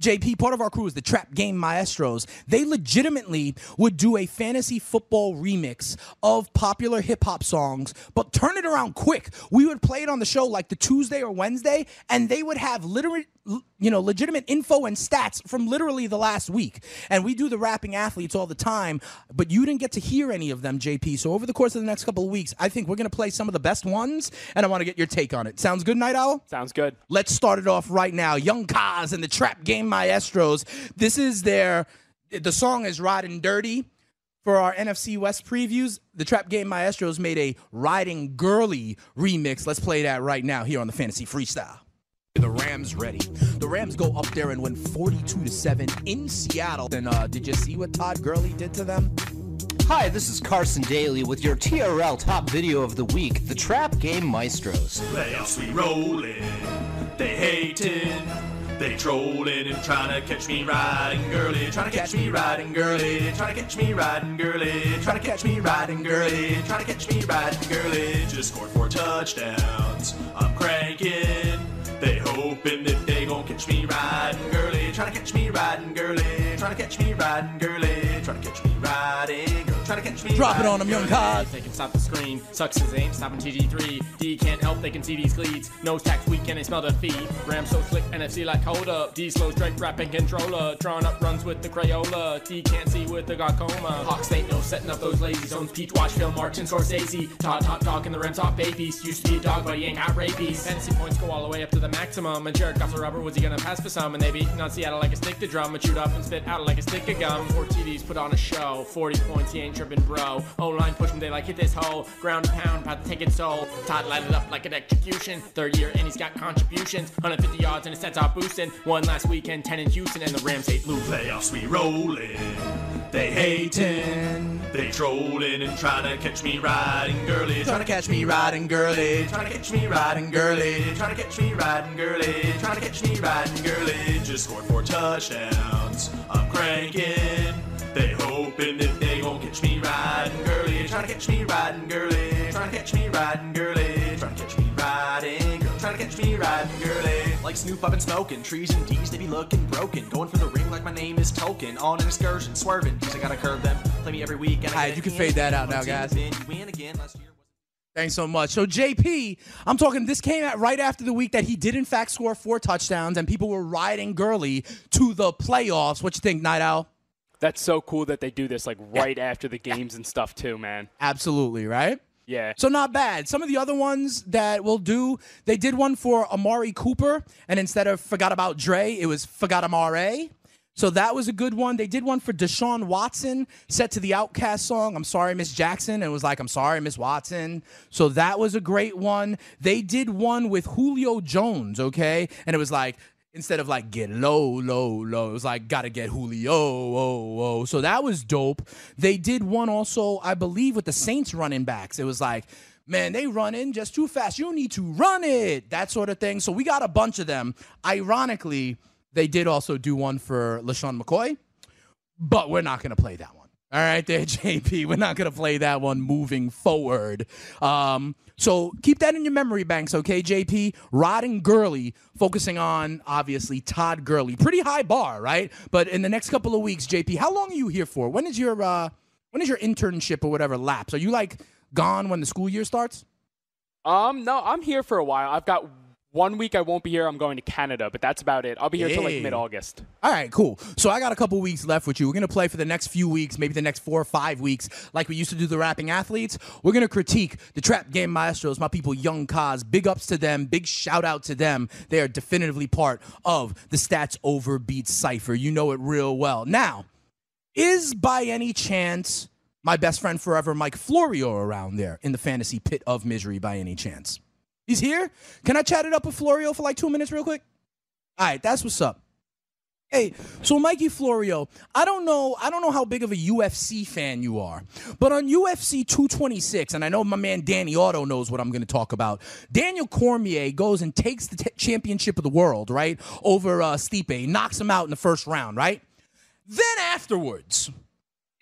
JP, part of our crew is the Trap Game Maestros. They legitimately would do a fantasy football remix of popular hip hop songs, but turn it around quick. We would play it on the show like the Tuesday or Wednesday, and they would have literate, you know, legitimate info and stats from literally the last week. And we do the rapping athletes all the time, but you didn't get to hear any of them, JP. So over the course of the next couple of weeks, I think we're going to play some of the best ones, and I want to get your take on it. Sounds good, Night Owl? Sounds good. Let's start it off right now. Young Kaz and the Trap Game Maestros. This is their, the song is Riding Dirty. For our NFC West previews, the Trap Game Maestros made a Riding Girly remix. Let's play that right now here on the Fantasy Freestyle. The Rams ready. The Rams go up there and win 42 to 7 in Seattle. And uh, did you see what Todd Gurley did to them? Hi, this is Carson Daly with your TRL top video of the week, the Trap Game Maestros. Playoffs we rollin', they hatin', they trollin' and trying to catch me riding girly, trying to catch me riding girly, trying to catch me riding girly, trying to catch me riding girly, trying to catch me riding girly. Just scored four touchdowns, I'm cranking. They hoping that they gon' catch me riding girly, trying to catch me riding girly, trying to catch me riding girly, trying to catch me riding trying to catch me. Drop it on riding 'em, young cod. They can stop the screen. Sucks his aim, stopping TG3. D can't help, they can see these cleats. Nose tax weak and they smell defeat. Ram so slick, NFC like hold up. D slow straight rapping controller. Drawing up runs with the Crayola. D can't see with the glaucoma. Hawks ain't no setting up those lazy zones. Peach watch film, Martin Scorsese. Todd top dog in the Rams top babies. Used to be a dog, but he ain't got rabies. Fantasy points go all the way up to the maximum. And Jared Goff the rubber, was he gonna pass for some? And they beating on Seattle like a stick to drum. And chewed up and spit out like a stick of gum. Four TDs put on a show. 40 points, he ain't tripping, bro. O line push him, they like hit this hole. Ground pound, about to take it soul. Todd lighted up like an execution. Third year, and he's got contributions. 150 yards and his sets off boosting. One last weekend, 10 in Houston, and the Rams hate losing. Playoffs we rollin', they hatin', they trollin' and trying to catch me riding girly, trying to catch me riding girly, trying to catch me riding girly, trying to catch me riding girly, trying to catch me riding girly. Just scored four touchdowns, I'm cranking. They hoping that they gon' catch me riding girly, trying to catch me riding girly, trying to catch me riding girly, trying to catch me riding girly, trying to catch me riding girly. Like Snoop, I've been smoking. Trees and D's, they be looking broken. Going for the ring like my name is Token. On an excursion, swerving. D's, I gotta curve them. Play me every week. And Alright, you can fade that out now, guys. is in. You win again last year. Thanks so much. So JP, I'm talking. This came out right after the week that he did in fact score four touchdowns, and people were riding Gurley to the playoffs. What you think, Night Owl? That's so cool that they do this like right after the games and stuff too, man. Absolutely, right? Yeah. So not bad. Some of the other ones that we'll do, they did one for Amari Cooper, and instead of forgot about Dre, it was forgot Amare. So that was a good one. They did one for Deshaun Watson, set to the OutKast song, I'm sorry, Miss Jackson. And it was like, I'm sorry, Miss Watson. So that was a great one. They did one with Julio Jones, okay? And it was like, instead of like get low, low, low, it was like gotta get Julio, oh, oh. So that was dope. They did one also, I believe, with the Saints running backs. It was like, man, they run in just too fast. You need to run it, that sort of thing. So we got a bunch of them. Ironically, they did also do one for LeSean McCoy, but we're not gonna play that one. All right, there, JP. We're not gonna play that one moving forward. Um, so keep that in your memory banks, okay, JP? Rod and Gurley focusing on obviously Todd Gurley. Pretty high bar, right? But in the next couple of weeks, JP, how long are you here for? When is your uh, when is your internship or whatever lapse? Are you like gone when the school year starts? Um, no, I'm here for a while. I've got one week I won't be here. I'm going to Canada, but that's about it. I'll be here till Hey. like mid August. All right, cool. So I got a couple weeks left with you. We're gonna play for the next few weeks, maybe the next four or five weeks, like we used to do the rapping athletes. We're gonna critique the trap game maestros, my people, Young Cause. Big ups to them. Big shout out to them. They are definitively part of the Stats Over Beats cipher. You know it real well. Now, is by any chance my best friend forever, Mike Florio, around there in the fantasy pit of misery by any chance? He's here. Can I chat it up with Florio for like two minutes, real quick? All right, that's what's up. Hey, so Mikey Florio, I don't know, I don't know how big of a UFC fan you are, but on UFC 226, and I know my man Danny Otto knows what I'm going to talk about. Daniel Cormier goes and takes the t- championship of the world, right, over uh, Stipe, knocks him out in the first round, right. Then afterwards,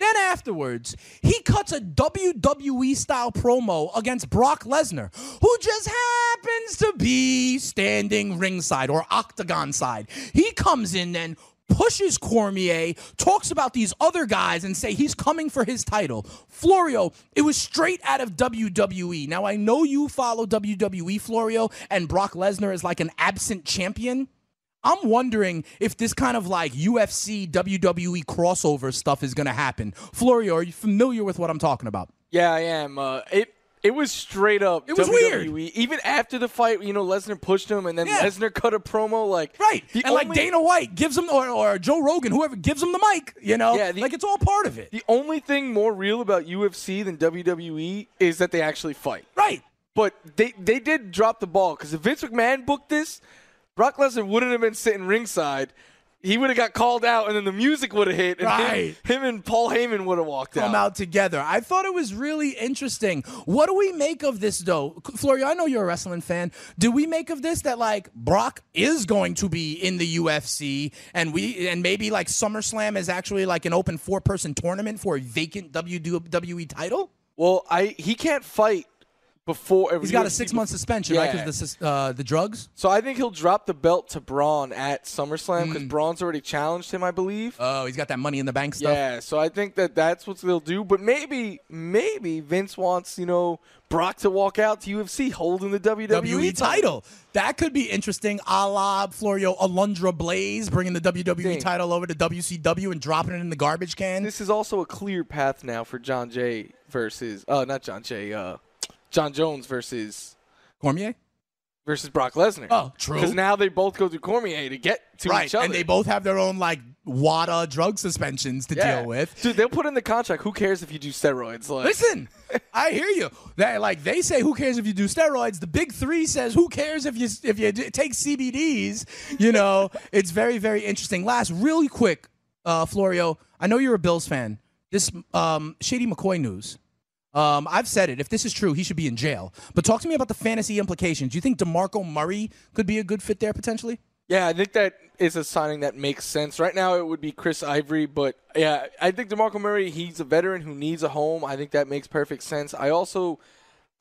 then afterwards, he cuts a WWE style promo against Brock Lesnar, who just happens to be standing ringside or octagon side. He comes in then pushes Cormier, talks about these other guys and say he's coming for his title. Florio, it was straight out of WWE. Now I know you follow WWE Florio and Brock Lesnar is like an absent champion. I'm wondering if this kind of like UFC WWE crossover stuff is going to happen. Florio, are you familiar with what I'm talking about? Yeah, I am. Uh, it it was straight up. It was WWE. weird. Even after the fight, you know, Lesnar pushed him, and then Yeah. Lesnar cut a promo like right, and like Dana White gives him, or, or Joe Rogan, whoever gives him the mic, you know, Yeah, the- like it's all part of it. The only thing more real about UFC than WWE is that they actually fight. Right. But they they did drop the ball because if Vince McMahon booked this, Brock Lesnar wouldn't have been sitting ringside. He would have got called out, and then the music would have hit, and him- Right. him, and Paul Heyman would have walked come out. out together. I thought it was really interesting. What do we make of this, though? Florio, I know you're a wrestling fan. Do we make of this that like Brock is going to be in the UFC, and we and maybe like SummerSlam is actually like an open four person tournament for a vacant WWE title? Well, I he can't fight before. He's got a six month suspension, right? Because the uh, the drugs. So I think he'll drop the belt to Braun at SummerSlam because Mm. Braun's already challenged him, I believe. Oh, he's got that money in the bank stuff. Yeah, so I think that that's what they'll do. But maybe, maybe Vince wants you know Brock to walk out to UFC holding the WWE, WWE title. That could be interesting, a la Florio Alundra Blayze, bringing the WWE title over to WCW and dropping it in the garbage can. This is also a clear path now for John Jay versus, uh, not John Jay, uh, Jon Jones versus Cormier versus Brock Lesnar. Oh, true. Because now they both go through Cormier to get to right, each other. and they both have their own like WADA drug suspensions to Yeah. deal with. Dude, they'll put in the contract. Who cares if you do steroids? Like, Listen, I hear you. That like they say, who cares if you do steroids? The big three says, who cares if you if you take CBDs? You know, it's very very interesting. Last, really quick, uh, Florio. I know you're a Bills fan. This um, Shady McCoy news. Um, I've said it. If this is true, he should be in jail. But talk to me about the fantasy implications. Do you think Demarco Murray could be a good fit there potentially? Yeah, I think that is a signing that makes sense. Right now, it would be Chris Ivory, but yeah, I think DeMarco Murray, he's a veteran who needs a home. I think that makes perfect sense. I also,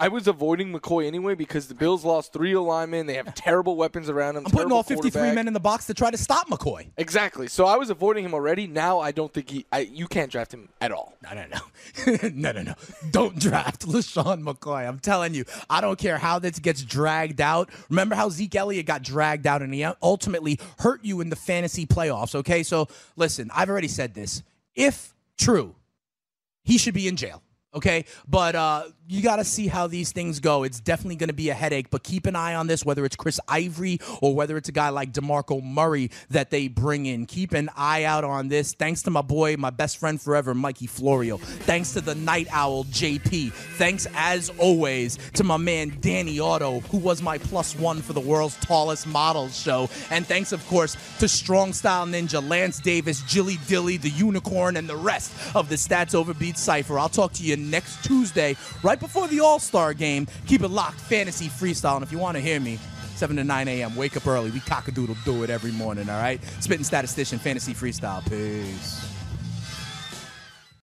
I was avoiding McCoy anyway because the Bills lost three linemen. They have terrible weapons around him. I'm putting all 53 men in the box to try to stop McCoy. Exactly. So I was avoiding him already. Now I don't think he. I, you can't draft him at all. No, no, no, no, no, no. Don't draft LeSean McCoy. I'm telling you, I don't care how this gets dragged out. Remember how Zeke Elliott got dragged out and he ultimately hurt you in the fantasy playoffs. Okay, so listen, I've already said this. If true, he should be in jail. Okay, but uh, you got to see how these things go. It's definitely going to be a headache, but keep an eye on this, whether it's Chris Ivory or whether it's a guy like DeMarco Murray that they bring in. Keep an eye out on this. Thanks to my boy, my best friend forever, Mikey Florio. Thanks to the Night Owl, JP. Thanks, as always, to my man, Danny Otto, who was my plus one for the world's tallest models show. And thanks, of course, to Strong Style Ninja, Lance Davis, Jilly Dilly, the Unicorn, and the rest of the Stats Over Overbeat Cypher. I'll talk to you next Tuesday, right before the All Star game. Keep it locked, fantasy freestyle. And if you want to hear me, 7 to 9 a.m., wake up early. We cockadoodle do it every morning, all right? Spitting statistician, fantasy freestyle. Peace.